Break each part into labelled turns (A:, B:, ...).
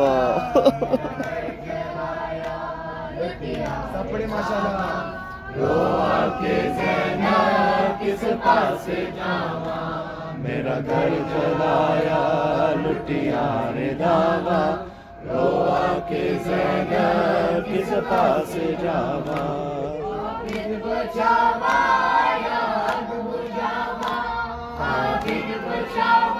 A: روا کے سات کس پاس میرا گھر چلایا لٹیا لٹی داوا روا کے سگا کس پاس
B: جاوا بچاوا بچاوا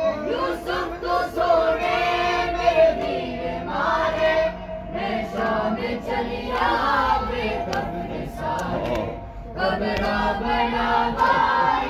B: بنا کب راب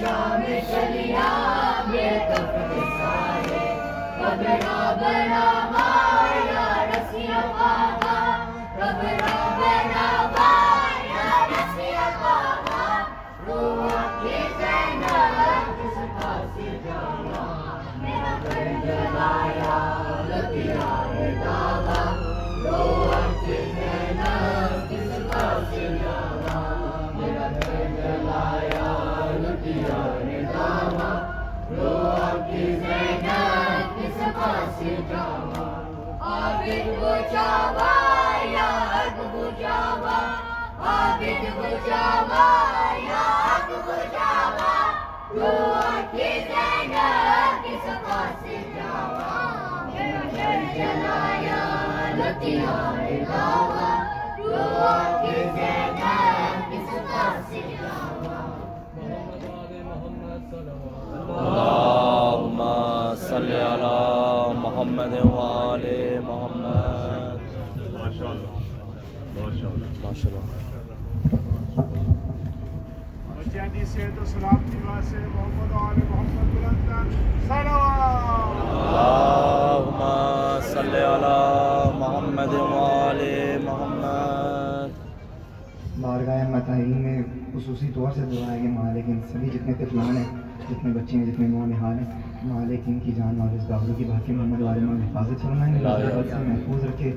B: شام میں سارے بنا
A: محمد
C: لام سلیہ محمد ہو صلی محمد
A: مال محمد
D: بارگاہ گائے میں خصوصی طور سے بائیں گے کہ مارے گا سبھی جتنے کے ہیں جتنے بچے ہیں جتنے ماں نہال ہیں مالک ان کی جان والے بابرو کی بھاگی محمد والے محنت حفاظت سے محفوظ رکھے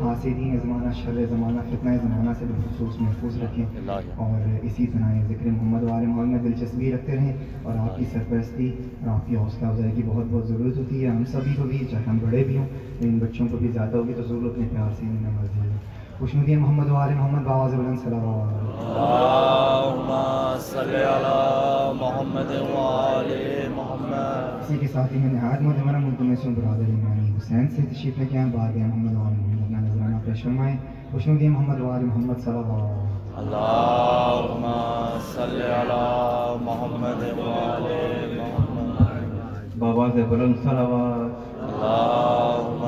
D: حاصل زمانہ شر زمانہ فتنہ زمانہ سے بالخصوص محفوظ رکھیں اور اسی طرح ذکر محمد والے محل میں دلچسپی رکھتے رہیں اور آپ کی سرپرستی اور آپ کی حوصلہ افزائی کی بہت بہت ضرورت ہوتی ہے ہم سبھی کو بھی چاہے ہم بڑے بھی ہوں لیکن بچوں کو بھی زیادہ ہوگی تو ضرور اپنے پیار سے نماز خوشنودی محمد و آل محمد باواز بلند سلام آمد
A: اللہم صلی علی محمد و آل محمد
D: اسی کے ساتھ ہی میں نہایت مہد ہمارا ملک میں سن برادر ایمانی حسین سے تشریف لے کے ہیں بار گئے محمد و آل محمد اپنا نظرانہ پیش فرمائیں خوشنودی محمد و آل محمد صلی اللہ علیہ وسلم
A: اللہم صلی علی محمد و آل
D: محمد باواز بلند
A: سلام آمد اللہم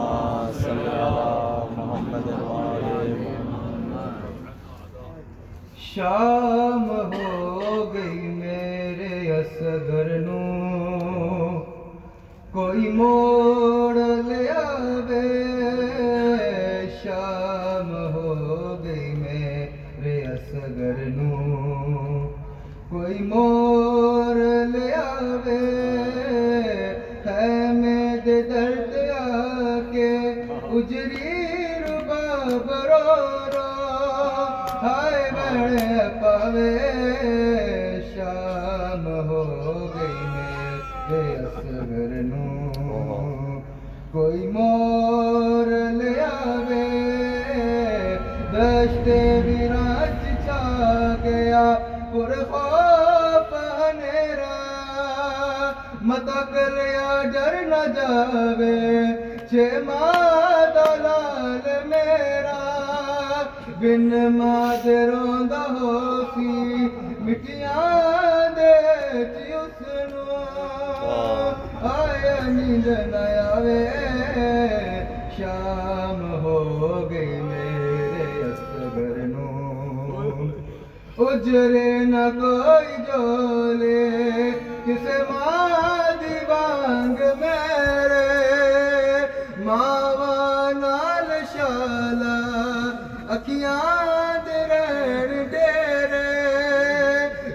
D: شام ہو گئی میرے اصغر نو کوئی موڑ لیا بے شام ہو گئی میرے اصغر نو کوئی موڑ لیا بے پہ شام ہو گئی
E: کوئی مور ویراج چا گیا پور ہو پنے متا نہ جاوے چھ ماں دلال میرا مٹیا آیا نہیں نیا وے شام ہو گئی میرے اجرے نہ کوئی جولے کسے ماں دانگ میرے دے رہن ڈیرے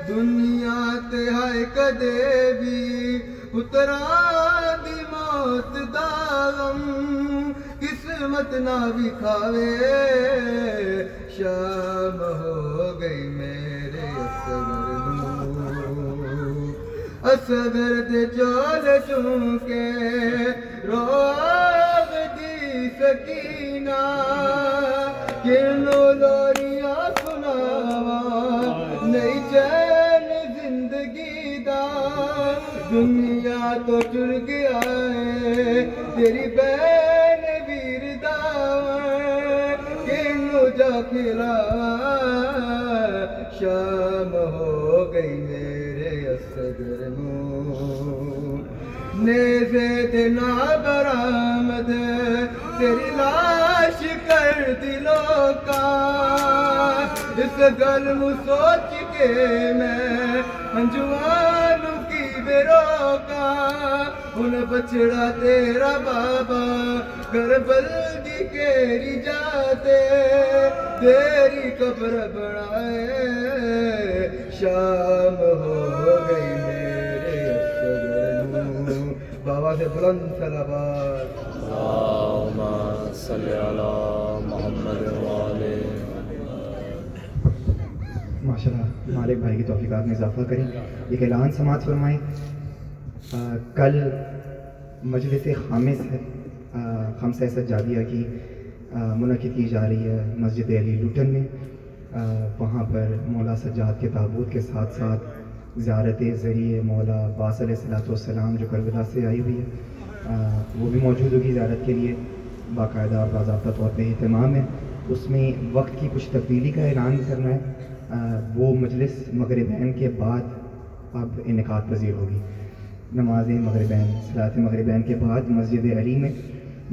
E: دنیا تے ہائی کدے بھی دی موت دا غم قسمت نہ بھی کھاوے شام ہو گئی میرے اصغر اصغر دے اصر چونکے رو کلو دونا نہیں جین زندگی کا دنیا تو چڑ گیا ہے تیری بین بھیردار کلو جا گرا شام ہو گئی میرے اسدر ن سے درامد ہے تیری لاش کر دلوں کا اس گل سوچ کے میں جان بے روکا ان بچڑا تیرا بابا گھر بلدی بلکی جاتے تیری قبر بڑھائے شام ہو گئی میرے بابا سے بلند
F: سلا
E: ماشا اللہ مالک بھائی کی توفیقات میں اضافہ کریں ایک اعلان سماعت فرمائیں کل مجلس خامس ہے خمسہ سجادیہ کی منعقد کی جا رہی ہے مسجد علی لوٹن میں وہاں پر مولا سجاد کے تابوت کے ساتھ ساتھ زیارت ذریعہ مولا باصل صلی الصلاۃ والسلام جو کربلا سے آئی ہوئی ہے وہ بھی موجود ہوگی زیارت کے لیے باقاعدہ اور باضابطہ طور پہ اہتمام ہے اس میں وقت کی کچھ تبدیلی کا اعلان کرنا ہے وہ مجلس مغربین کے بعد اب انعقاد پذیر ہوگی نماز مغربین صلاحت مغربین کے بعد مسجد علی میں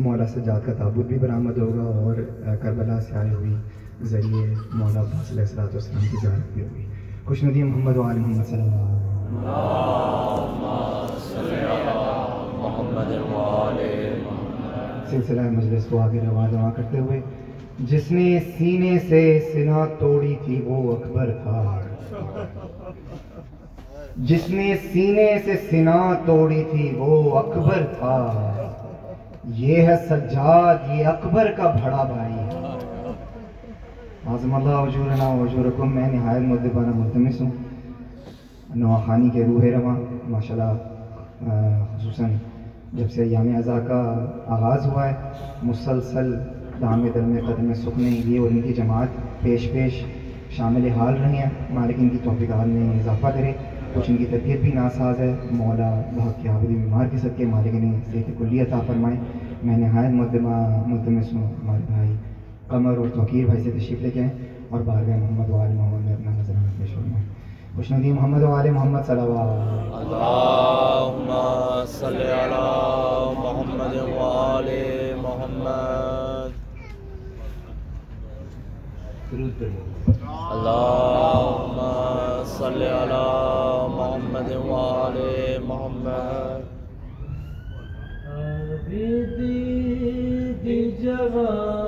E: مولا سجاد کا تعبت بھی برآمد ہوگا اور کربلا سے ہوئی ذریعے مولا عباس علیہ صلاحت والسلام کی زیارت بھی ہوگی خوش ندی محمد علیہ محمد صلی اللہ علیہ وسلم
F: محمد
E: سلسلہ مجلس کو آگے رواں رواں کرتے ہوئے جس نے سینے سے سنا توڑی تھی وہ اکبر تھا جس نے سینے سے سنا توڑی تھی وہ اکبر تھا یہ ہے سجاد یہ اکبر کا بڑا بھائی ہے آزم اللہ وجورنا وجورکم میں نہایت مدبانہ ملتمس ہوں نواخانی کے روح رواں ماشاءاللہ خصوصاً جب سے یام اعضا کا آغاز ہوا ہے مسلسل دام درم قدم سکنے یہ اور ان کی جماعت پیش پیش شامل حال رہے ہیں مالک ان کی توفیقات میں اضافہ کرے کچھ ان کی طبیعت بھی ناساز ہے مولا بہت کے حاوی بیمار کے صدقے مالک نے صحت کو لیا فرمائے میں نہایت مدمہ مردمہ سنوں ہمارے بھائی قمر اور توقیر بھائی سے تشریف لے کے اور بارگاہ محمد میں اپنا نظر خوشنودی محمد و محمد صلی اللہ
F: اللہم صلی علی محمد و وال محمد اللہم صلی علی محمد و محمد جوان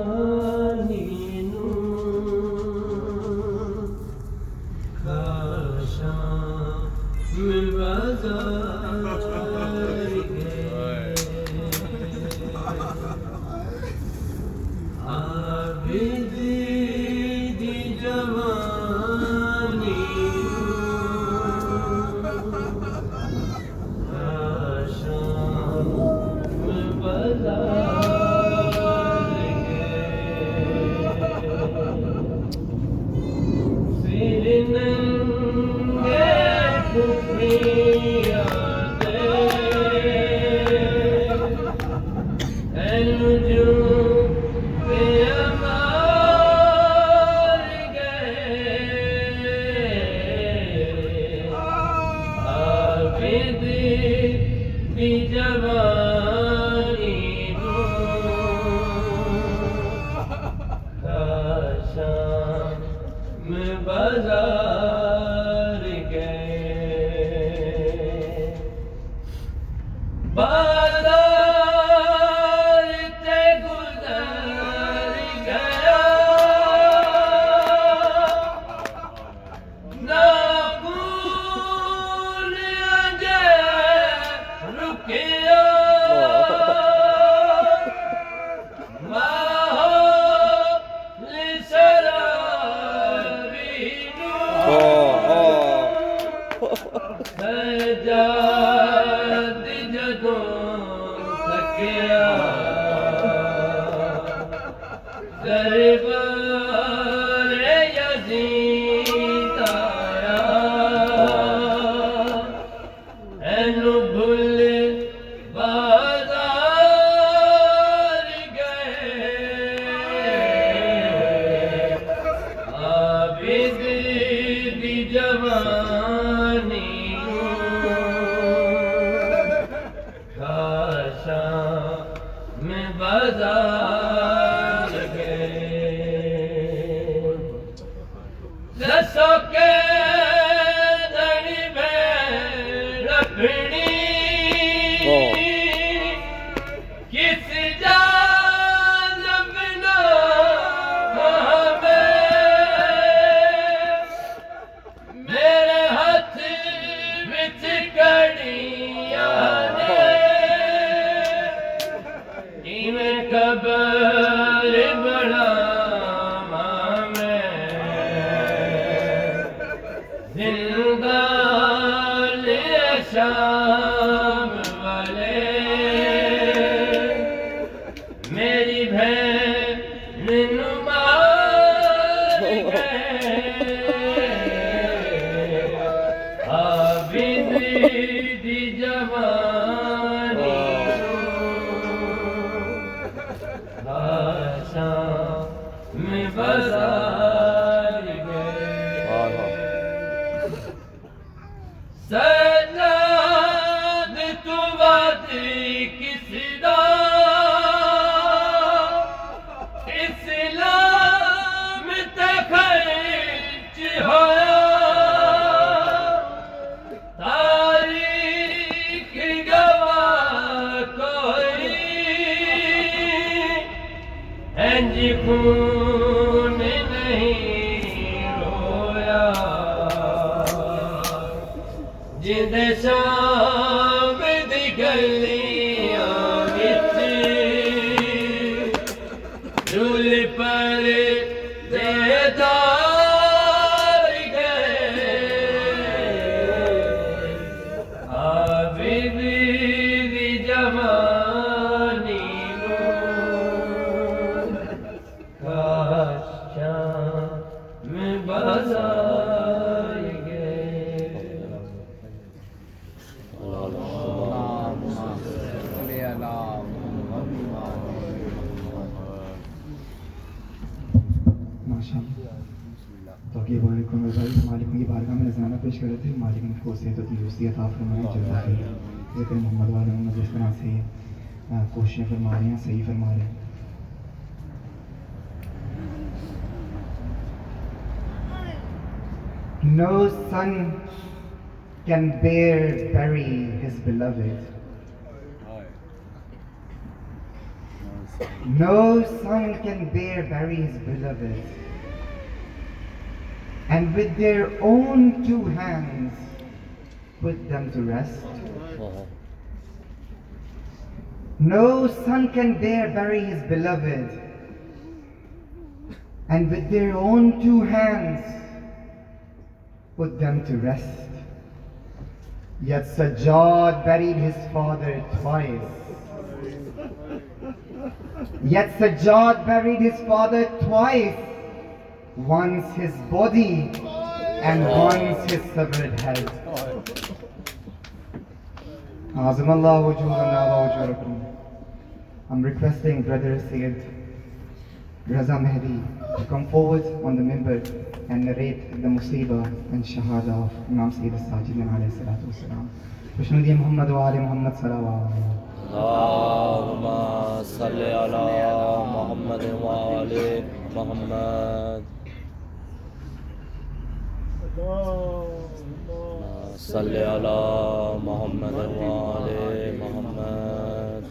F: نمار گئے
D: فرما فرما رہے رہے ہیں ہیں صحیح beloved. And with their own two hands put them to rest No son can dare bury his beloved, and with their own two hands put them to rest. Yet Sajjad buried his father twice. Yet Sajjad buried his father twice, once his body and once his severed head. Azim Allah وجوهنا وأجوركم I'm requesting Brother Syed Raza Mehdi to come forward on the member and narrate the musibah and shahada of Imam Sayyid al-Sajid alayhi salatu wasalam. Kushnudiya Muhammad wa Ali Muhammad sallallahu
A: Allahumma salli ala Muhammad wa Ali Muhammad. Allah. صلی علی محمد و علی محمد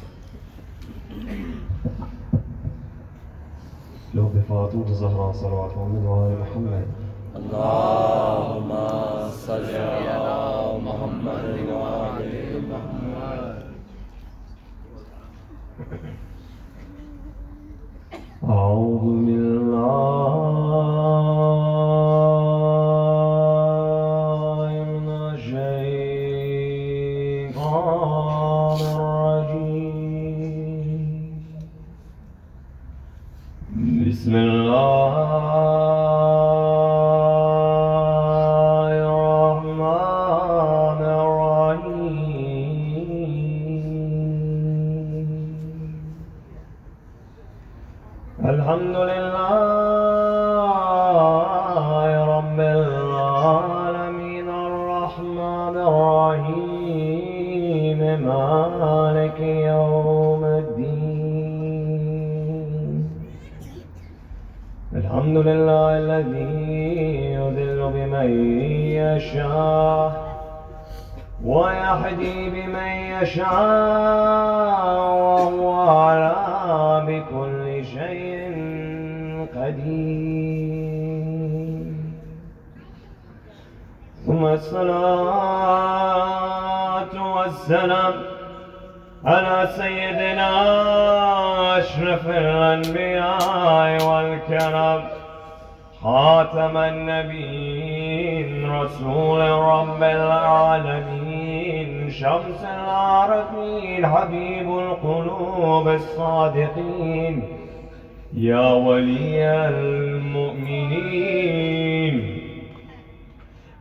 G: لوگ فاطمہ زہرا صلوات محمد علی محمد
A: اللهم صل علی محمد و محمد
G: Thank you.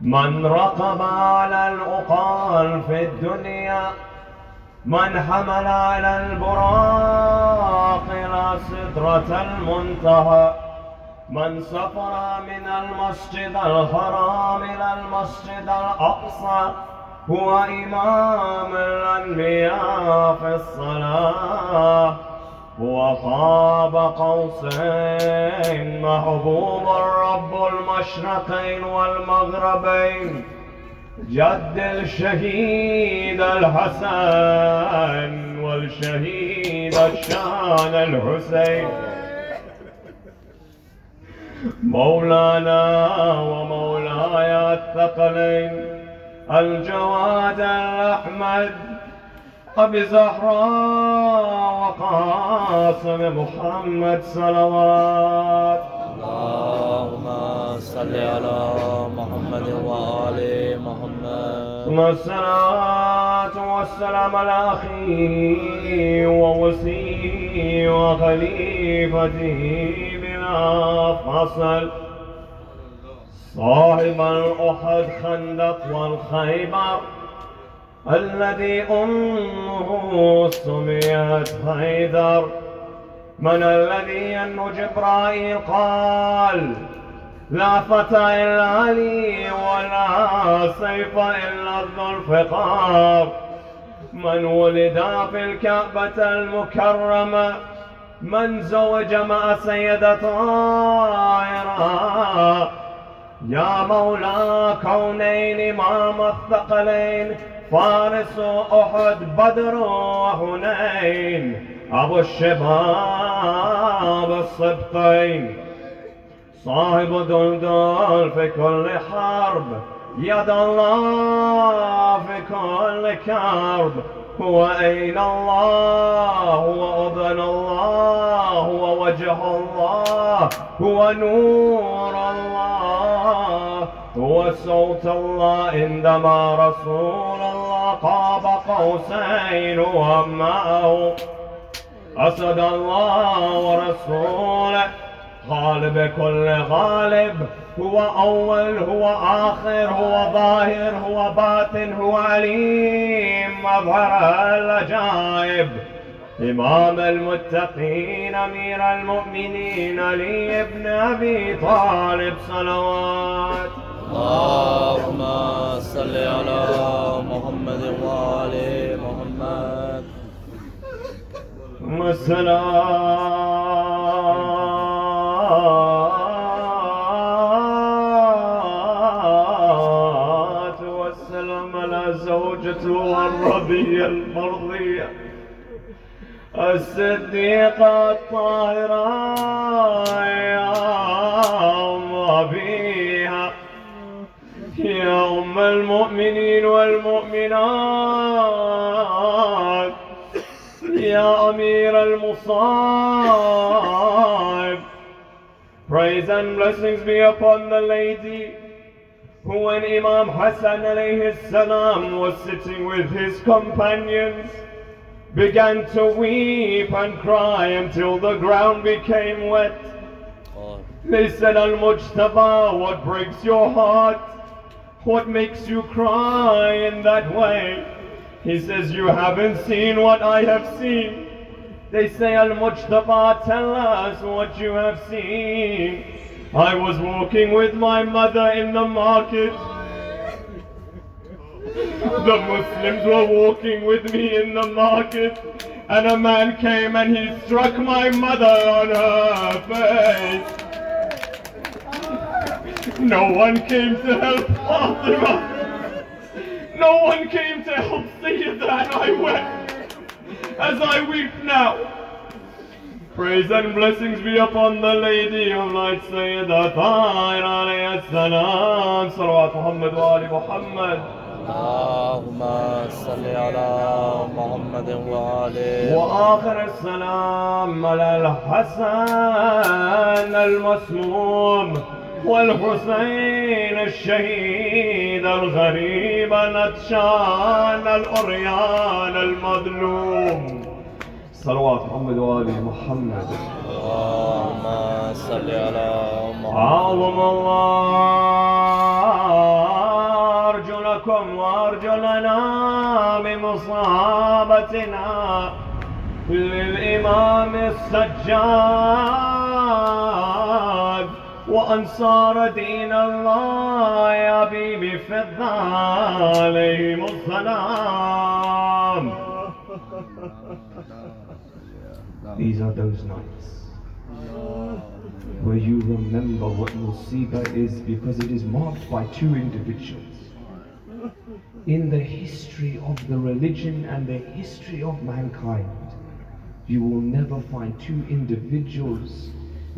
G: من رقب على العقال في الدنيا من حمل على البراق لا سدرة المنتهى من سفر من المسجد الحرام إلى المسجد الأقصى هو إمام الأنبياء في الصلاة هو قاب قوسين محبوب الرب رب المشرقين والمغربين جد الشهيد الحسن والشهيد الشان الحسين مولانا ومولاي الثقلين الجواد الأحمد أبي زهراء وقاسم محمد صلوات
A: الله صل على محمد وآل محمد
G: ثم الصلاة والسلام على أخي ووصي وخليفته بلا فصل صاحب الأحد خندق والخيبر الذي أمه سميت حيدر من الذي أن جبرائيل قال لا فتى إلا علي ولا سيف إلا ذو الفقار من ولد في الكعبة المكرمة من زوج مع سيدة طائرة يا مولا كونين مام الثقلين فارس أحد بدر وحنين أبو الشباب الصبطين صاحب دلدل في كل حرب يد الله في كل كرب هو أين الله هو أذن الله هو وجه الله هو نور الله هو صوت الله عندما رسول الله قاب قوسين ومعه أسد الله ورسوله غالب کل غالب ہوا اول ہوا آخر ہوا ظاہر ہوا باطن ہوا علیم مظہر الاجائب امام المتقین امیر المؤمنین علی ابن ابی طالب صلوات
A: اللہم صلی علی محمد وعالی محمد
G: مسلام والسلام على زوجته الربية المرضية الصديقة الطاهرة يا أبيها يا أم المؤمنين والمؤمنات يا أمير المصاب Praise and blessings be upon the lady who when Imam Hassan alayhi salam was sitting with his companions began to weep and cry until the ground became wet.
A: Oh.
G: They said, al Mujtaba, what breaks your heart? What makes you cry in that way? He says, you haven't seen what I have seen. They say Al-Mujtaba, tell us what you have seen. I was walking with my mother in the market. The Muslims were walking with me in the market. And a man came and he struck my mother on her face. No one came to help Fatima. No one came to help Sayyidah and I wept. as I weep now. Praise and blessings be upon the Lady of Light, Sayyidah Tahir alayhi salam. Salawat Muhammad wa Ali Muhammad.
A: اللهم صل على محمد وآله
G: وآخر السلام على الحسن المسموم والحسين الشهيد الغريب نتشان الأريان المظلوم صلوات محمد وآل محمد
A: اللهم صل على محمد
G: عظم الله أرجلكم وأرجلنا بمصابتنا للإمام السجاد وأنصار دين الله يا بيبي فضة عليهم السلام These are those nights where you remember what Musiba is because it is marked by two individuals in the history of the religion and the history of mankind. You will never find two individuals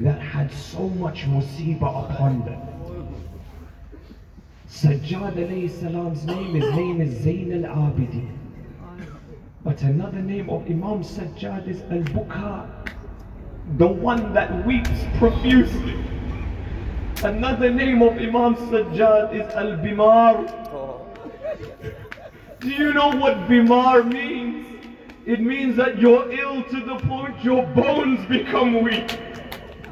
G: that had so much musibah upon them. Sajjad salam's name, his name is Zain al Abidin. But another name of Imam Sajjad is Al Bukha, the one that weeps profusely. Another name of Imam Sajjad is Al Bimar. Do you know what Bimar means? It means that you're ill to the point your bones become weak.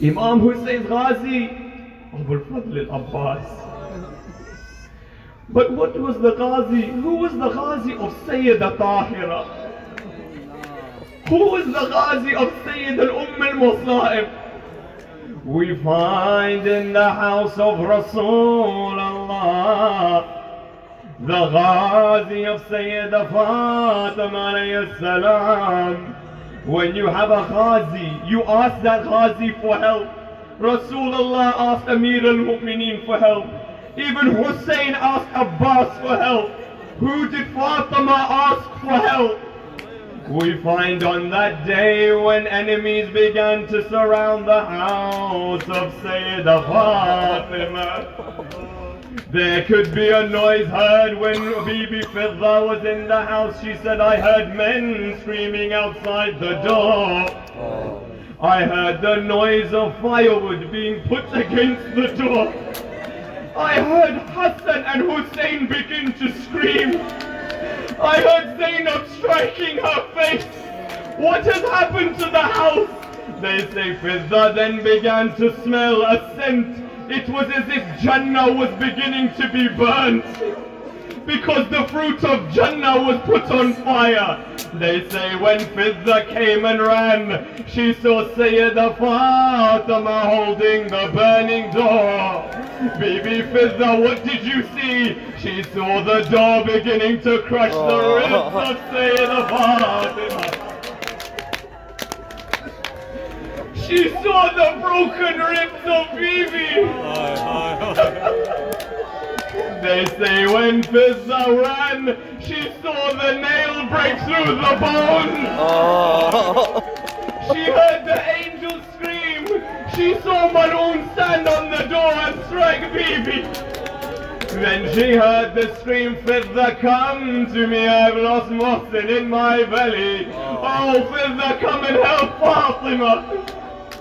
G: امام حسین غازی ابو الفضل العباس But what was the Ghazi? Who was the Ghazi of Sayyidah Tahira? Who was the Ghazi of Sayyidah Al-Umm Al-Musa'ib? We find in the house of Rasul Allah the Ghazi of Sayyidah Fatima alayhi salam When you have a Ghazi, you ask that Ghazi for help. Rasulullah asked Amir al-Mu'mineen for help. Even Hussein asked Abbas for help. Who did Fatima ask for help? We find on that day when enemies began to surround the house of Sayyidah Fatima. There could be a noise heard when Bibi Fidda was in the house. She said, I heard men screaming outside the door. I heard the noise of firewood being put against the door. I heard Hassan and Hussein begin to scream. I heard Zainab striking her face. What has happened to the house? They say Fizza then began to smell a scent it was as if Jannah was beginning to be burnt because the fruit of Jannah was put on fire. They say when Fizza came and ran, she saw Sayyidah Fatima holding the burning door. Baby Fizza, what did you see? She saw the door beginning to crush the ribs of Sayyidah Fatima. She saw the broken ribs of Bibi. they say when Fizza ran, she saw the nail break through the bone. She heard the angel scream. She saw Maroon stand on the door and strike Bibi. Then she heard the scream Fizza come to me, I've lost Mohsin in my belly. Oh, oh Fizza come and help Fatima.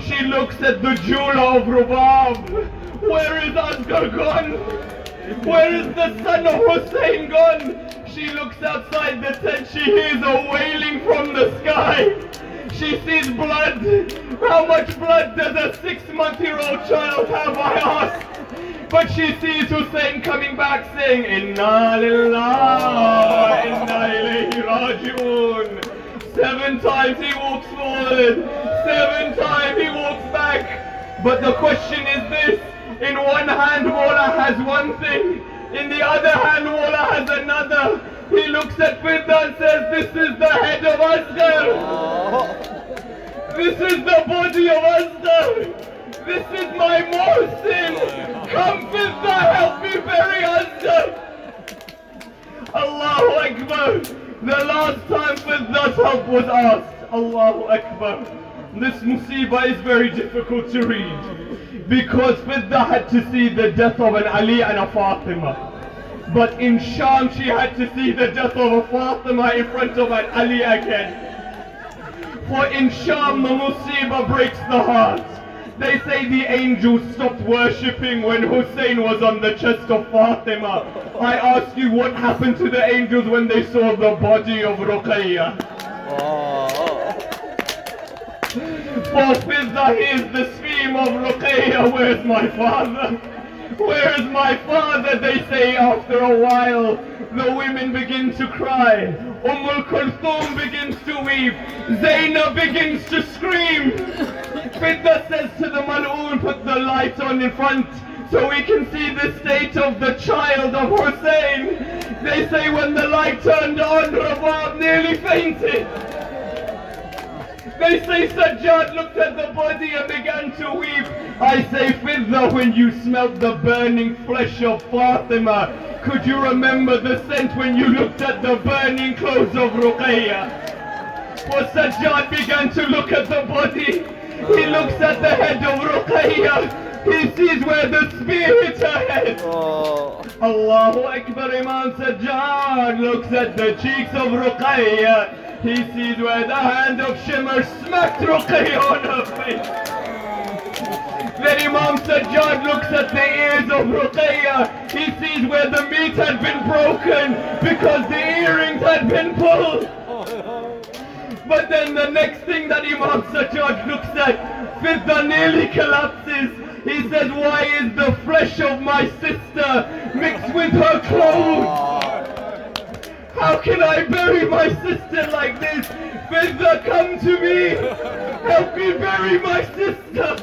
G: She looks at the jeweler of Rubab. Where is Asghar gone? Where is the son of Hussein gone? She looks outside the tent. She hears a wailing from the sky. She sees blood. How much blood does a six-month-year-old child have, I ask? But she sees Hussein coming back saying, Inna lillah, inna ilayhi raji'un. Seven times he walks forward. Seven times he walks back. But the question is this. In one hand, Walla has one thing. In the other hand, Walla has another. He looks at Fidda and says, this is the head of Asghar. This is the body of Asghar. The last time with that help was asked. Allahu Akbar. This musibah is very difficult to read. Because Fidda had to see the death of an Ali and a Fatima. But in Sham, she had to see the death of a Fatima in front of an Ali again. For in Sham, the musibah breaks the heart. They say the angels stopped worshipping when Hussein was on the chest of Fatima. I ask you what happened to the angels when they saw the body of Ruqayya. For Fizza, here's the scream of Ruqayya, where's my father? Where is my father? They say after a while. The women begin to cry. Umm al Kulthum begins to weep. Zainab begins to scream. Fit the says to the mal'oon, put the light on in front so we can see the state of the child of Hussein. They say when the light turned on, Rabab nearly fainted. They say Sajjad looked at the body and began to weep. I say, Fidda, when you smelt the burning flesh of Fatima, could you remember the scent when you looked at the burning clothes of Ruqayya? For Sajjad began to look at the body He looks at the head of Ruqayya. He sees where the spirits are headed.
A: Oh.
G: Allahu Akbar, Imam Sajjad looks at the cheeks of Ruqayya. He sees where the hand of Shimmer smacked Ruqayya on her face. Then Imam Sajjad looks at the ears of Ruqayya. He sees where the meat had been broken because the earrings had been pulled. But then the next thing that Imam Sajjad looks at, Fidda nearly collapses. He says, why is the flesh of my sister mixed with her clothes? How can I bury my sister like this? Fidda, come to me. Help me bury my sister.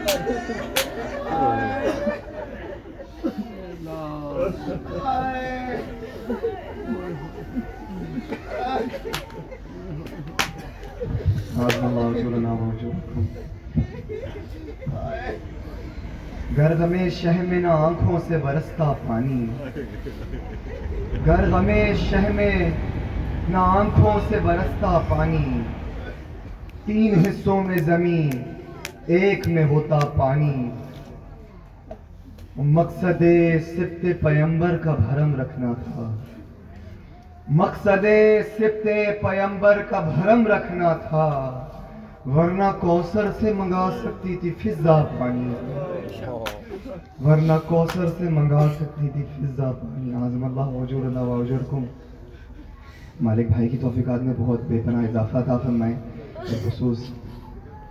G: Thank you.
D: گرد میں شہ میں نہ آنکھوں سے برستا پانی گرد میں شہ میں نہ آنکھوں سے برستا پانی تین حصوں میں زمین ایک میں ہوتا پانی مقصد سبت پیمبر کا بھرم رکھنا تھا مقصد سبت پیمبر کا بھرم رکھنا تھا ورنہ کوسر سے منگا سکتی تھی فضا پانی ورنہ کوسر سے منگا سکتی تھی فضا پانی آزم اللہ وجور اللہ وجور کم مالک بھائی کی توفیقات میں بہت بے پناہ اضافہ تھا فرمائیں خصوص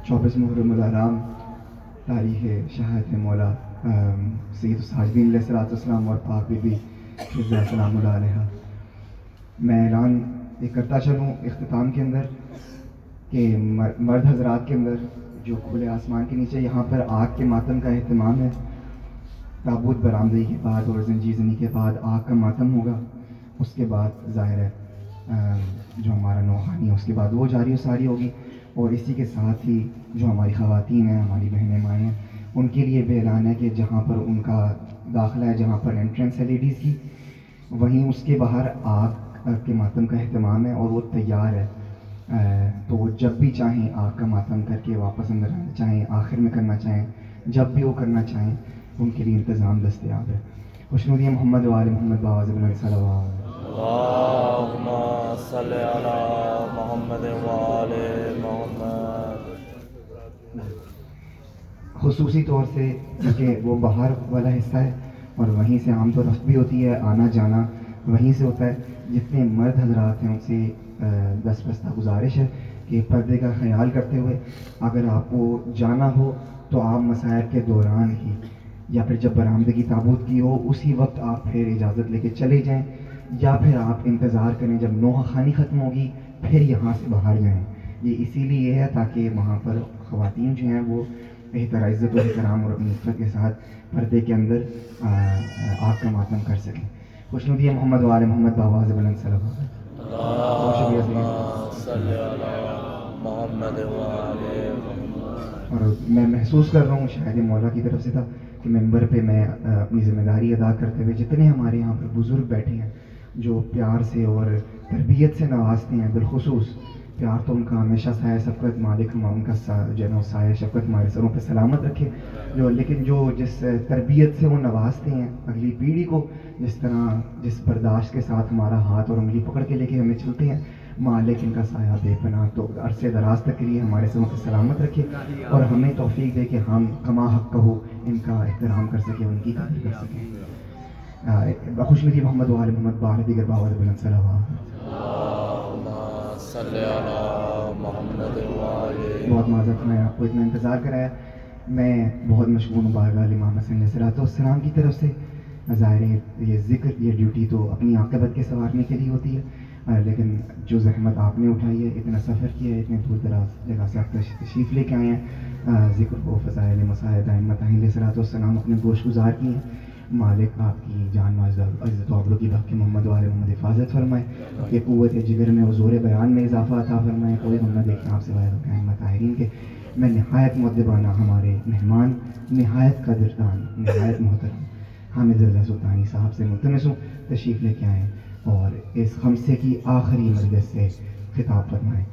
D: چوبیس محرم الحرام تاریخ شہادت مولا سید ساجدین علیہ السلام اور پاک بی بی فضا السلام علیہ میں اعلان یہ کرتا چلوں اختتام کے اندر کہ مرد حضرات کے اندر جو کھلے آسمان کے نیچے یہاں پر آگ کے ماتم کا اہتمام ہے تابوت برآمدی کے بعد اور زنجی زنی کے بعد آگ کا ماتم ہوگا اس کے بعد ظاہر ہے جو ہمارا نوحانی ہے اس کے بعد وہ جاری و ساری ہوگی اور اسی کے ساتھ ہی جو ہماری خواتین ہیں ہماری بہنیں مائیں ہیں ان کے لیے بھی اعلان ہے کہ جہاں پر ان کا داخلہ ہے جہاں پر انٹرنس ہے لیڈیز کی وہیں اس کے باہر آگ کے ماتم کا اہتمام ہے اور وہ تیار ہے تو وہ جب بھی چاہیں آگ کا ماتم کر کے واپس اندر آنا چاہیں آخر میں کرنا چاہیں جب بھی وہ کرنا چاہیں ان کے لیے انتظام دستیاب ہے خوشنودی محمد وال محمد
A: علیہ محمد
D: خصوصی طور سے کیونکہ وہ باہر والا حصہ ہے اور وہیں سے عام طور بھی ہوتی ہے آنا جانا وہیں سے ہوتا ہے جتنے مرد حضرات ہیں ان سے دس بستہ گزارش ہے کہ پردے کا خیال کرتے ہوئے اگر آپ کو جانا ہو تو آپ مسائل کے دوران ہی یا پھر جب برآمدگی تابوت کی ہو اسی وقت آپ پھر اجازت لے کے چلے جائیں یا پھر آپ انتظار کریں جب نوحہ خانی ختم ہوگی پھر یہاں سے باہر جائیں یہ اسی لیے ہے تاکہ وہاں پر خواتین جو ہیں وہ بہتر عزت و احترام اور اپنی عزت کے ساتھ پردے کے اندر کا ماتم کر سکیں خوش ہے محمد وال محمد
A: بابا شکریہ
D: اور میں محسوس کر رہا ہوں شاید مولا کی طرف سے تھا کہ ممبر پہ میں اپنی ذمہ داری ادا کرتے ہوئے جتنے ہمارے یہاں پہ بزرگ بیٹھے ہیں جو پیار سے اور تربیت سے نوازتے ہیں بالخصوص پیار تو ان کا ہمیشہ سایہ شفقت مالک ہم ان کا سا جو سایہ شفقت ہمارے سروں پہ سلامت رکھے جو لیکن جو جس تربیت سے وہ نوازتے ہیں اگلی پیڑھی کو جس طرح جس برداشت کے ساتھ ہمارا ہاتھ اور انگلی پکڑ کے لے کے ہمیں چلتے ہیں مالک ان کا سایہ بے بنا تو عرصے دراز تک کے لیے ہمارے سروں پہ سلامت رکھے اور ہمیں توفیق دے کہ ہم کما حق کہو ان کا احترام کر سکیں ان کی قدر کر سکیں خوش نصیب محمد وال محمد بار دیگر بلند
A: صلی اللہ
D: بہت معذرت میں آپ کو اتنا انتظار کرایا میں بہت مشغول ہوں بارگاہ امام حسن صلاۃ و کی طرف سے ظاہر یہ ذکر یہ ڈیوٹی تو اپنی عاقبت کے کے سنوارنے کے لیے ہوتی ہے لیکن جو زحمت آپ نے اٹھائی ہے اتنا سفر کیا ہے اتنے دور دراز جگہ سے آپ تشریف لے کے آئے ہیں ذکر کو فضائل مساعد احمد صرات و السلام اپنے گوشت گزار کیے ہیں مالک آپ کی جان عزت و قابلوں کی بحق کے محمد والے محمد حفاظت فرمائے کہ قوت جگر میں حضور بیان میں اضافہ عطا فرمائے قوت محمد دیکھیں آپ سے طاہرین کے میں نہایت مدبانہ ہمارے مہمان نہایت قدردان نہایت محترم حامد اللہ سلطانی صاحب سے ملتمس ہوں تشریف لے کے آئیں اور اس خمسے کی آخری مجلس سے خطاب فرمائیں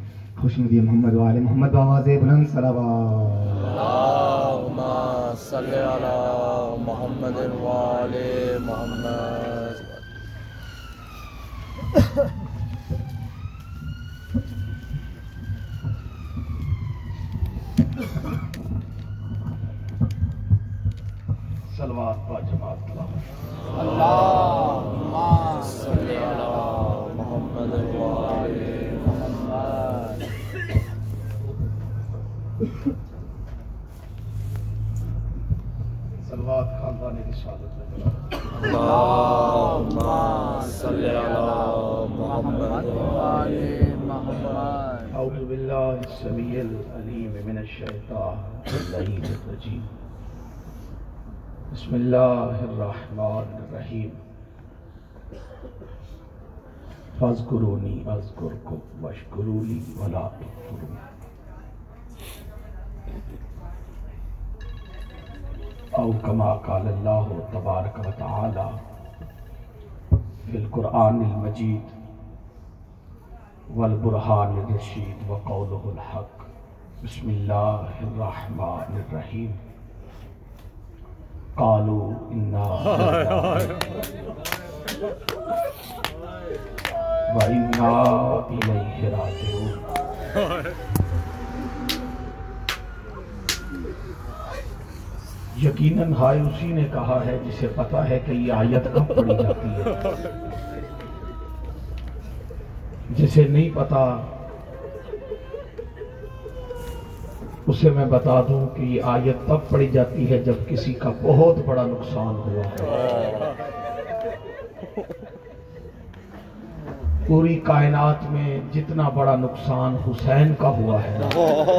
D: خوش نبی محمد والے محمد باواز بلند سلام
A: اللہم صلی علی محمد والے محمد
G: Ha ha. بسم اللہ الرحمن الرحیم اذکرکم ولا تکفرون او کما قال اللہ تبارک و تعالی فی القرآن المجید والبرحان الرشید وقوله الحق
H: بسم اللہ الرحمن الرحیم کالو یقیناً ہائے اسی نے کہا ہے جسے پتا ہے کہ یہ آیت کب جاتی ہے جسے نہیں پتا اسے میں بتا دوں کہ یہ آیت تب پڑی جاتی ہے جب کسی کا بہت بڑا نقصان ہوا ہے پوری کائنات میں جتنا بڑا نقصان حسین کا ہوا ہے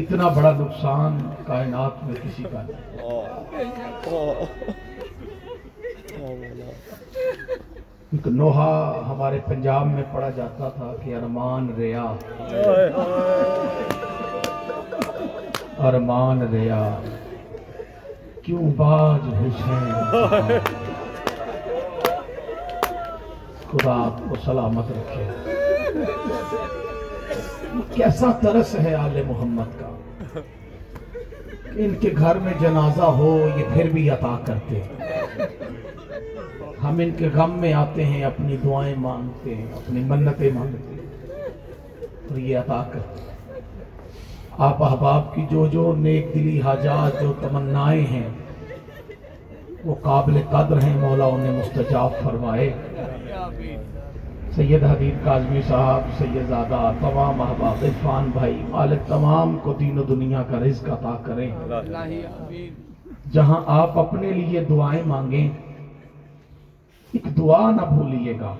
H: اتنا بڑا نقصان کائنات میں کسی کا نہیں نوحہ ہمارے پنجاب میں پڑھا جاتا تھا کہ ارمان ریا ارمان ریا کیوں بج حسین خدا آپ کو سلامت رکھے کیسا ترس ہے آل محمد کا ان کے گھر میں جنازہ ہو یہ پھر بھی عطا کرتے ہیں ہم ان کے غم میں آتے ہیں اپنی دعائیں مانگتے ہیں اپنی منتیں مانگتے ہیں اور یہ عطا کرتے ہیں آپ احباب کی جو جو نیک دلی حاجات جو تمنائیں ہیں وہ قابل قدر ہیں مولا انہیں مستجاب فرمائے سید حبیب کاظمی صاحب سید زادہ تمام احباب عرفان بھائی مالک تمام کو دین و دنیا کا رزق عطا کریں جہاں آپ اپنے لیے دعائیں مانگیں دعا نہ بھولیے گا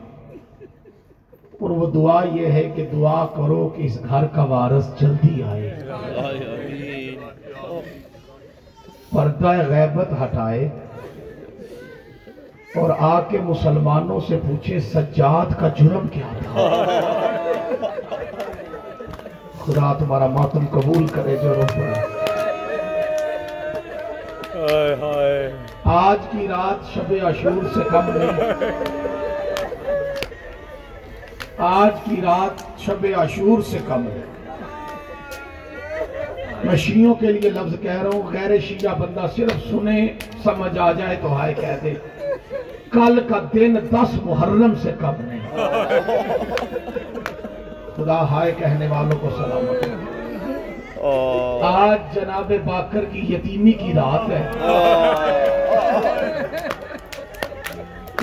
H: اور وہ دعا یہ ہے کہ دعا کرو کہ اس گھر کا وارث جلدی آئے پردہ غیبت ہٹائے اور آ کے مسلمانوں سے پوچھے سجاد کا جرم کیا تھا خدا تمہارا ماتم قبول کرے جو آج کی رات شب عشور سے کم نہیں آج کی رات شب عشور سے کم ہے میں شیعوں کے لیے لفظ کہہ رہا ہوں غیر شیعہ بندہ صرف سنے سمجھ آ جائے تو ہائے کہہ دے کل کا دن دس محرم سے کم نہیں خدا ہائے کہنے والوں کو سلامت آج جناب باکر کی یتیمی کی رات ہے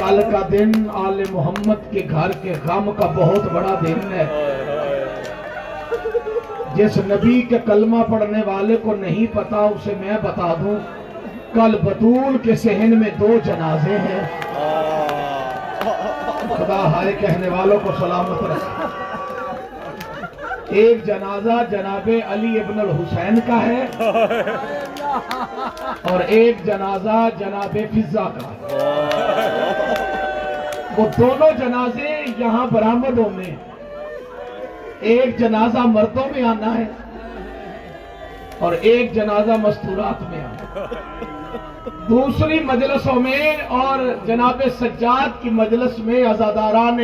H: کل کا دن آل محمد کے گھر کے غم کا بہت بڑا دن ہے جس نبی کے کلمہ پڑھنے والے کو نہیں پتا اسے میں بتا دوں کل بطول کے سہن میں دو جنازے ہیں خدا ہائے کہنے والوں کو سلامت رکھ ایک جنازہ جناب علی ابن الحسین کا ہے اور ایک جنازہ جناب فضا کا وہ دونوں جنازے یہاں برآمدوں میں ایک جنازہ مردوں میں آنا ہے اور ایک جنازہ مستورات میں آنا دوسری مجلسوں میں اور جناب سجاد کی مجلس میں ازاداران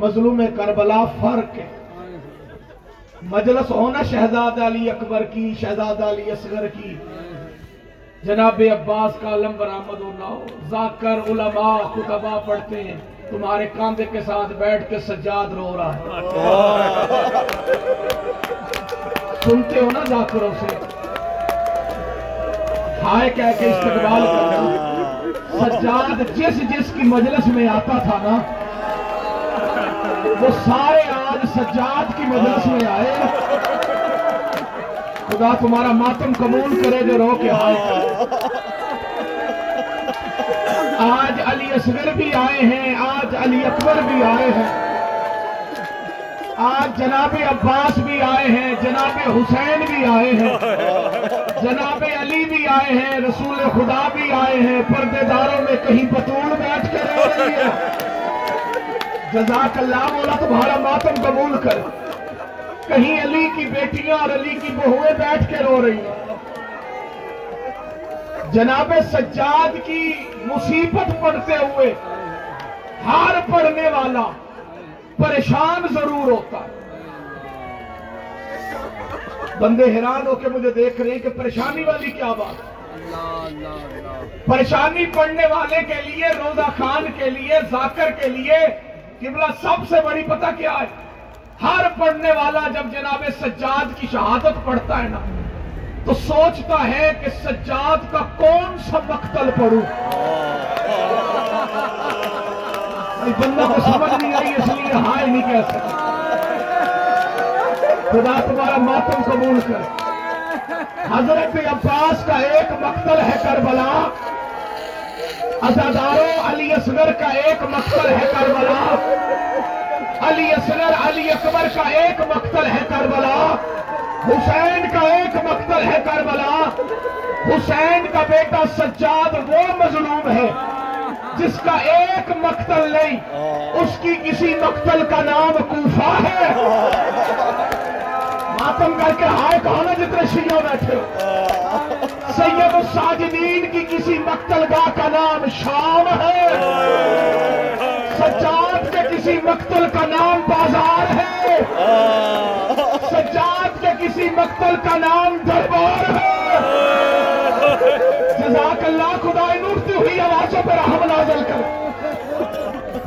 H: مظلوم کربلا فرق ہے مجلس ہونا شہزاد علی اکبر کی شہزاد علی اصغر کی جناب عباس کا علم برآمد ہونا ہو علماء کتبہ پڑھتے ہیں تمہارے کاندے کے ساتھ بیٹھ کے سجاد رو رہا ہے سنتے ہو نا ذاکروں سے ہائے کہہ کے استقبال کرنا سجاد جس جس کی مجلس میں آتا تھا نا وہ سارے آج سجاد کی مجلس میں آئے خدا تمہارا ماتم قبول کرے جو رو کے آئے آج علی اصغر بھی آئے ہیں آج علی اکبر بھی آئے ہیں آج جناب عباس بھی آئے ہیں جناب حسین بھی آئے ہیں جناب علی بھی آئے ہیں رسول خدا بھی آئے ہیں پردے داروں میں کہیں بطور بیٹھ کر جزاک اللہ مولا تمہارا ماتم قبول کر کہیں علی کی بیٹیاں اور علی کی بہویں بیٹھ کے رو رہی ہیں جناب سجاد کی مصیبت پڑھتے ہوئے ہار پڑنے والا پریشان ضرور ہوتا ہے بندے حیران ہو کے مجھے دیکھ رہے ہیں کہ پریشانی والی کیا بات پریشانی پڑھنے والے کے لیے روزہ خان کے لیے ذاکر کے لیے قبلہ سب سے بڑی پتہ کیا ہے ہر پڑھنے والا جب جناب سجاد کی شہادت پڑھتا ہے نا تو سوچتا ہے کہ سجاد کا کون سا مقتل پڑھوں کو سمجھ نہیں آئی اس لیے ہائے نہیں کہہ سکتا خدا تمہارا ماتم قبول کر حضرت عباس کا ایک مقتل ہے کربلا علی اصغر کا ایک مقتل ہے کربلا علی اصغر علی اکبر کا ایک مقتل ہے کربلا حسین کا ایک مقتل ہے کربلا حسین کا بیٹا سجاد وہ مظلوم ہے جس کا ایک مقتل نہیں اس کی کسی مقتل کا نام کوفہ ہے ماتم کر کے ہائے کہانا جتنے شیعہ بیٹھے ہو سید الساجدین کی کسی مختل کا نام شام ہے سجاد کسی مقتل کا نام بازار ہے سجاد کے کسی مقتل کا نام دربار ہے جزاک اللہ خدا تو ہوئی آوازوں پر رحم نازل کر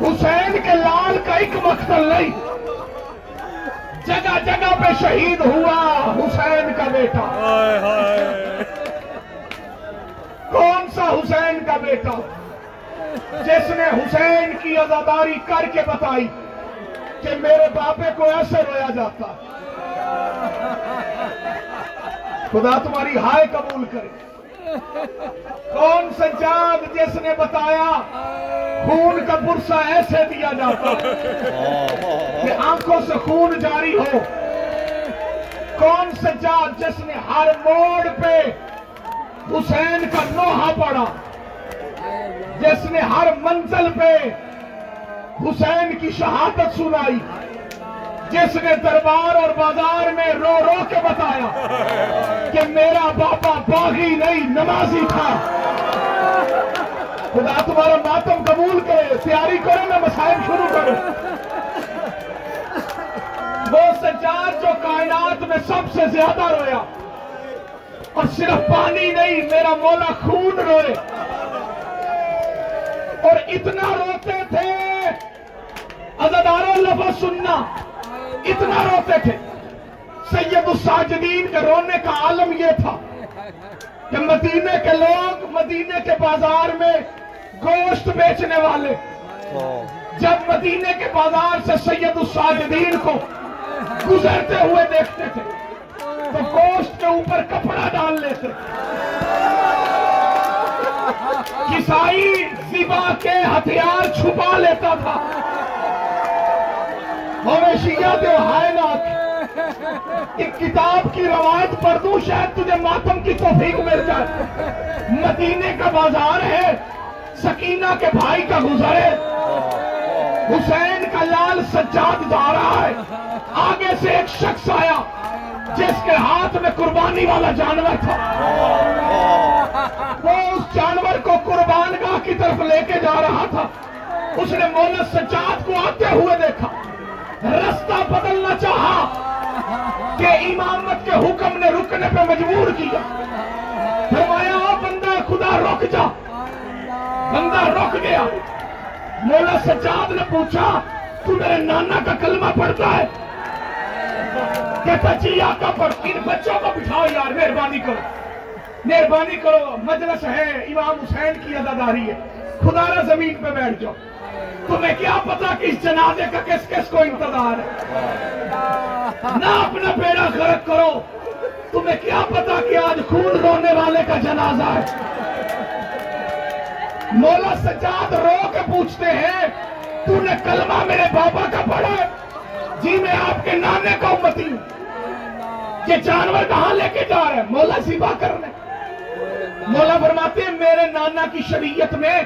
H: حسین کے لال کا ایک مقتل نہیں جگہ جگہ پہ شہید ہوا حسین کا بیٹا کون سا حسین کا بیٹا جس نے حسین کی ازاداری کر کے بتائی کہ میرے باپے کو ایسے رویا جاتا خدا تمہاری ہائے قبول کرے کون سجاد جس نے بتایا خون کا برسہ ایسے دیا جاتا کہ آنکھوں سے خون جاری ہو کون سجاد جس نے ہر موڑ پہ حسین کا نوحہ پڑا جس نے ہر منزل پہ حسین کی شہادت سنائی جس نے دربار اور بازار میں رو رو کے بتایا کہ میرا بابا باغی نہیں نمازی تھا خدا تمہارا ماتم قبول کرے تیاری کرو میں مسائل شروع کرے وہ سجاد جو کائنات میں سب سے زیادہ رویا اور صرف پانی نہیں میرا مولا خون روئے اور اتنا روتے تھے لفظ سننا اتنا روتے تھے سید الساجدین کے رونے کا عالم یہ تھا کہ مدینے کے لوگ مدینے کے بازار میں گوشت بیچنے والے جب مدینے کے بازار سے سید الساجدین کو گزرتے ہوئے دیکھتے تھے تو گوشت کے اوپر کپڑا ڈال لیتے عیسائی زبا کے ہتھیار چھپا لیتا تھا مویشیہ دے ہائے لاکھ ایک کتاب کی روایت پر دوں شاید تجھے ماتم کی توفیق مل جائے مدینے کا بازار ہے سکینہ کے بھائی کا گزرے حسین کا لال سجاد جا رہا ہے آگے سے ایک شخص آیا جس کے ہاتھ میں قربانی والا جانور تھا وہ اس جانور قربان گاہ کی طرف لے کے جا رہا تھا اس نے مولا سجاد کو آتے ہوئے دیکھا رستہ بدلنا چاہا کہ امامت کے حکم نے رکنے پہ مجبور کیا فرمایا بندہ خدا رک جا بندہ رک گیا مولا سجاد نے پوچھا تو میرے نانا کا کلمہ پڑھتا ہے جی آقا پر ان بچوں کو بٹھاؤ یار مہربانی کرو مہربانی کرو مجلس ہے امام حسین کی عزاداری ہے خدا نہ زمین پہ بیٹھ جاؤ تمہیں کیا پتا کہ اس جنازے کا کس کس کو انتظار ہے نہ اپنا پیڑا غرق کرو تمہیں کیا پتا کہ آج خون رونے والے کا جنازہ ہے مولا سجاد رو کے پوچھتے ہیں تو نے کلمہ میرے بابا کا پڑا جی میں آپ کے نانے کا امتی ہوں یہ جانور کہاں لے کے جا رہے ہیں مولا سپا کرنے مولا فرماتے میرے نانا کی شریعت میں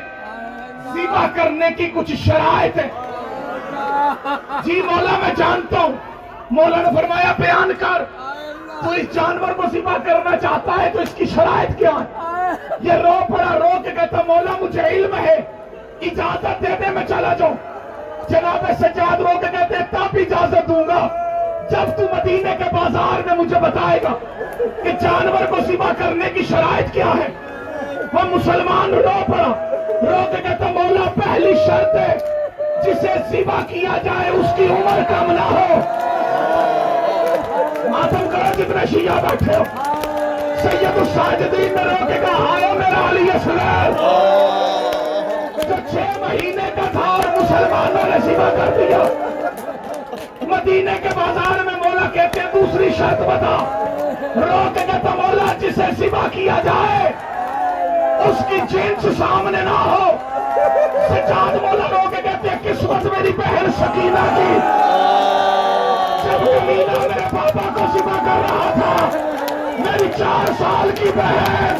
H: زیبا کرنے کی کچھ شرائط ہے جی مولا میں جانتا ہوں مولا نے فرمایا بیان کر تو اس جانور کو سفا کرنا چاہتا ہے تو اس کی شرائط کیا ہے یہ رو پڑا رو کے کہتا مولا مجھے علم ہے اجازت دے دے میں چلا جاؤں جناب سجاد رو کے کہتے تب اجازت دوں گا جب تو مدینہ کے بازار میں مجھے بتائے گا کہ جانور کو زبا کرنے کی شرائط کیا ہے وہ مسلمان رو پڑا رو کے کہتا مولا پہلی شرط ہے جسے زبا کیا جائے اس کی عمر کم نہ ہو ماتم کرو جتنے شیعہ بیٹھے ہو سید الساجدین نے رو کے کہا آئے میرا علی اسلام جو چھ مہینے کا تھا اور مسلمانوں نے زبا کر دیا مدینہ کے بازار میں مولا کہتے ہیں دوسری شرط بتا روک گا تو مولا جسے سبا کیا جائے اس کی جنس سامنے نہ ہو سجاد مولا روک کہتے ہیں قسمت میری پہل سکینہ کی جب کمینہ میرے پاپا کو سبا کر رہا تھا میری چار سال کی بہن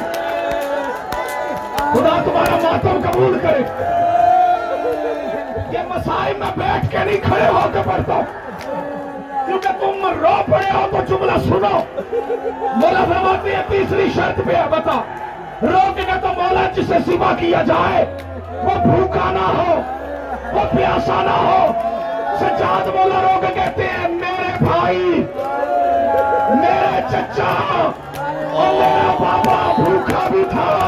H: خدا تمہارا ماتم قبول کرے یہ مسائل میں بیٹھ کے نہیں کھڑے ہو کے پڑھتا ہوں کیونکہ تم رو پڑے ہو ہاں تو جملہ سنو مولا فرماتے ہیں تیسری شرط پہ ہے بتا رو کے نہ تو مولا جسے سوا کیا جائے وہ بھوکا نہ ہو وہ پیاسا نہ ہو سجاد مولا رو کے کہتے ہیں میرے بھائی میرے چچا اور میرا بابا بھوکا بھی تھا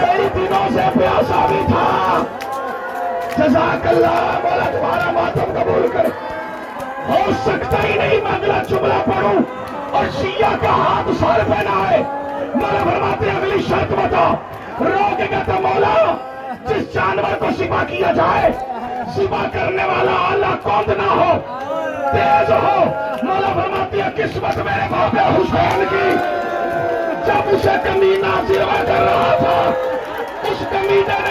H: کئی دنوں سے پیاسا بھی تھا جزاک اللہ مولا تمہارا ماتم قبول کرے ہو سکتا ہی نہیں میں اگلا جملہ پڑھوں اور شیعہ کا ہاتھ سار پہنا ہے مولا فرماتے ہیں اگلی شرط روکے گا تو مولا جس جانور کو شبا کیا جائے شبا کرنے والا اللہ کوند نہ ہو تیز ہو مولا ہیں قسمت میرے باپ حسین کی جب اسے کمینہ زیرہ کر رہا تھا اس نے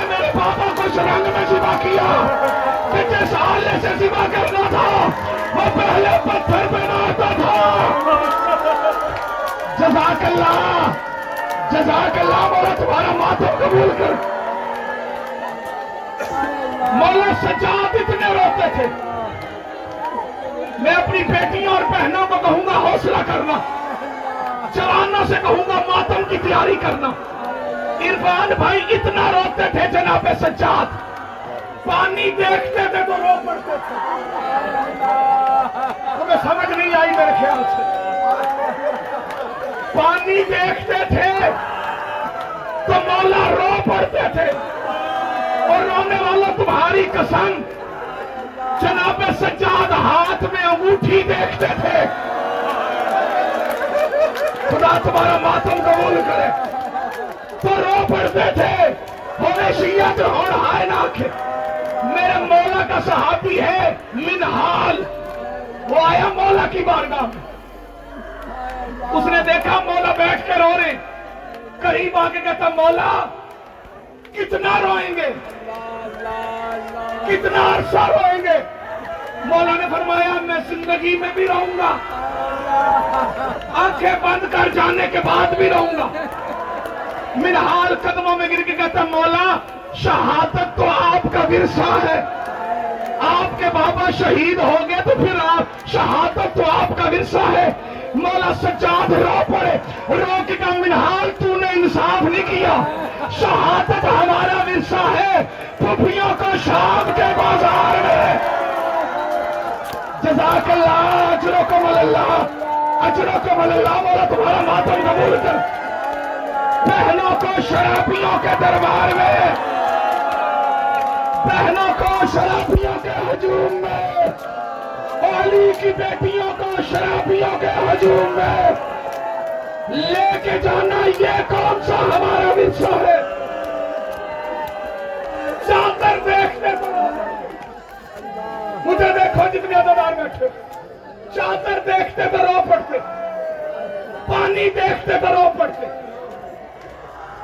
H: میرے پاپا کو شرنگ میں زبا کیا آلے سے زبا کرنا تھا وہ پہلے پتھر آتا تھا جزاک اللہ جزاک اللہ مولا تمہارا ماتم قبول کر مولا سجاد اتنے روتے تھے میں اپنی بیٹیوں اور بہنوں کو کہوں گا حوصلہ کرنا چرانوں سے کہوں گا ماتم کی تیاری کرنا بھائی اتنا روتے تھے جناب سجاد پانی دیکھتے تھے تو رو پڑتے تھے تمہیں سمجھ نہیں آئی میرے خیال سے پانی دیکھتے تھے تو مولا رو پڑتے تھے اور رونے والا تمہاری قسم جناب سجاد ہاتھ میں انگوٹھی دیکھتے تھے خدا تمہارا ماتم قبول کرے تو رو پڑتے تھے ہون میرے مولا کا صحابی ہے منحال وہ آیا مولا کی بارگاہ میں اس نے دیکھا مولا بیٹھ کے رو رہے کہیں باتیں کہتا مولا کتنا روئیں گے کتنا عرصہ روئیں گے مولا نے فرمایا میں زندگی میں بھی رہوں گا آنکھیں بند کر جانے کے بعد بھی رہوں گا منحال قدموں میں گر کے کہتا مولا شہادت تو آپ کا ورثہ ہے آپ کے بابا شہید ہو گئے تو پھر آپ شہادت تو آپ کا ورثہ ہے مولا سجاد رو پڑے رو تو نے انصاف نہیں کیا شہادت ہمارا ورثہ ہے پھپھیوں کو شام کے بازار میں جزاک اللہ اجرکم اللہ اجرکم اللہ مولا تمہارا ماتم قبول کر بہنوں کو شرابیوں کے دربار میں بہنوں کو شرابیوں کے ہجوم میں اولی کی بیٹیوں کو شرابیوں کے ہجوم میں لے کے جانا یہ کون سا ہمارا ہے دیکھنے پر مجھے دیکھو جتنے دربار بیٹھے چادر دیکھتے رو پڑتے پانی دیکھتے رو پڑتے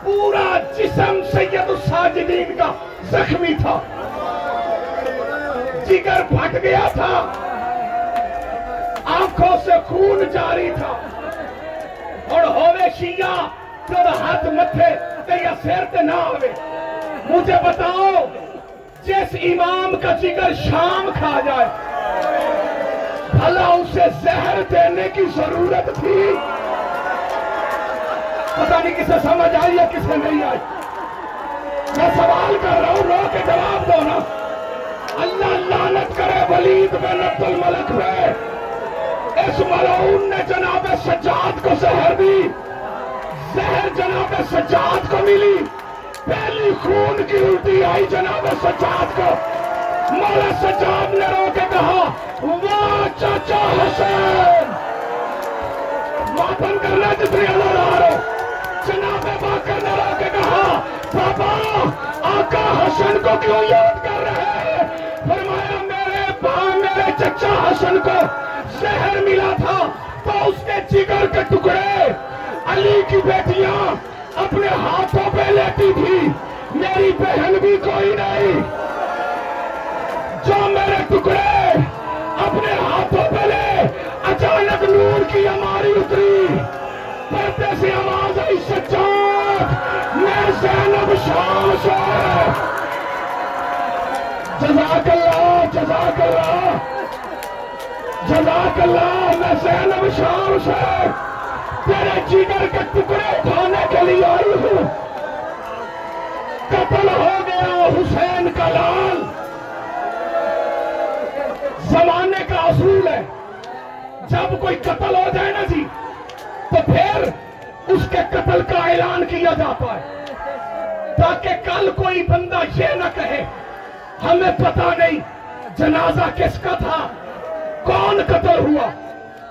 H: پورا جسم سید الساجدین کا زخمی تھا جگر پھٹ گیا تھا آنکھوں سے خون جاری تھا اور ہوئے شیعہ تب ہاتھ متھے یا سیر نہ ہوئے مجھے بتاؤ جس امام کا جگر شام کھا جائے بھلا اسے زہر دینے کی ضرورت تھی پتہ نہیں کسے سمجھ آئی ہے کسے نہیں آئی میں سوال کر رہا ہوں رو کے جواب دو نا اللہ کرے ولید الملک اس ملعون نے جناب سجاد کو زہر دی زہر جناب سجاد کو ملی پہلی خون کی الٹی آئی جناب سجاد کو مولا سجاد نے رو کے کہا چاچا حسین کرنا جتنی اللہ رہا رہا جناب باقر نے کے کے کے کہا بابا آقا حسن حسن کو کو کیوں یاد کر رہے ہیں فرمایا میرے میرے چچا زہر ملا تھا تو اس جگر ٹکڑے علی کی بیٹیاں اپنے ہاتھوں پہ لیتی تھی میری بہن بھی کوئی نہیں جو میرے ٹکڑے اپنے ہاتھوں پہ لے اچانک نور کی ہماری اتری پردے سے آواز آئی سچا میں زینب شام شہر جزاک اللہ جزاک اللہ جزاک اللہ میں زینب شام شہر تیرے جگر کے ٹکڑے ہونے کے لیے آئی ہوں قتل ہو گیا حسین کا لال زمانے کا اصول ہے جب کوئی قتل ہو جائے نا جی تو پھر اس کے قتل کا اعلان کیا جاتا ہے تاکہ کل کوئی بندہ یہ نہ کہے ہمیں پتا نہیں جنازہ کس کا تھا کون قتل ہوا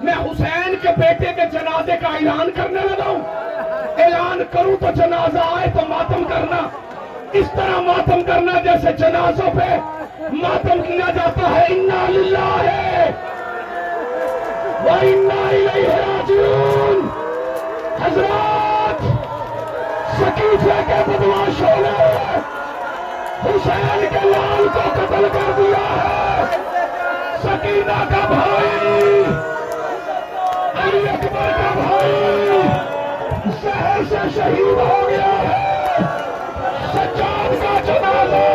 H: میں حسین کے بیٹے کے جنازے کا اعلان کرنے لگا ہوں اعلان کروں تو جنازہ آئے تو ماتم کرنا اس طرح ماتم کرنا جیسے جنازوں پہ ماتم کیا جاتا ہے ہے راجعون حضرات سکیفے کے بدماشوں نے حسین کے لال کو قتل کر دیا ہے سکینہ کا بھائی علی اکبر کا بھائی شہر سے شہید ہو گیا ہے سجاد کا جنازہ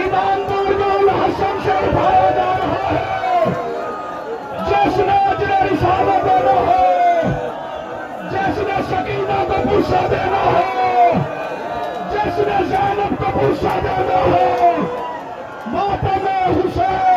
H: ایمان دور چنا بھاگ جائے جس نے اجر رسالہ دینا ہو جس نے سکینہ کو بھرسہ دینا ہو جس نے زینب کو بھروسہ دینا ہو ماتم حسین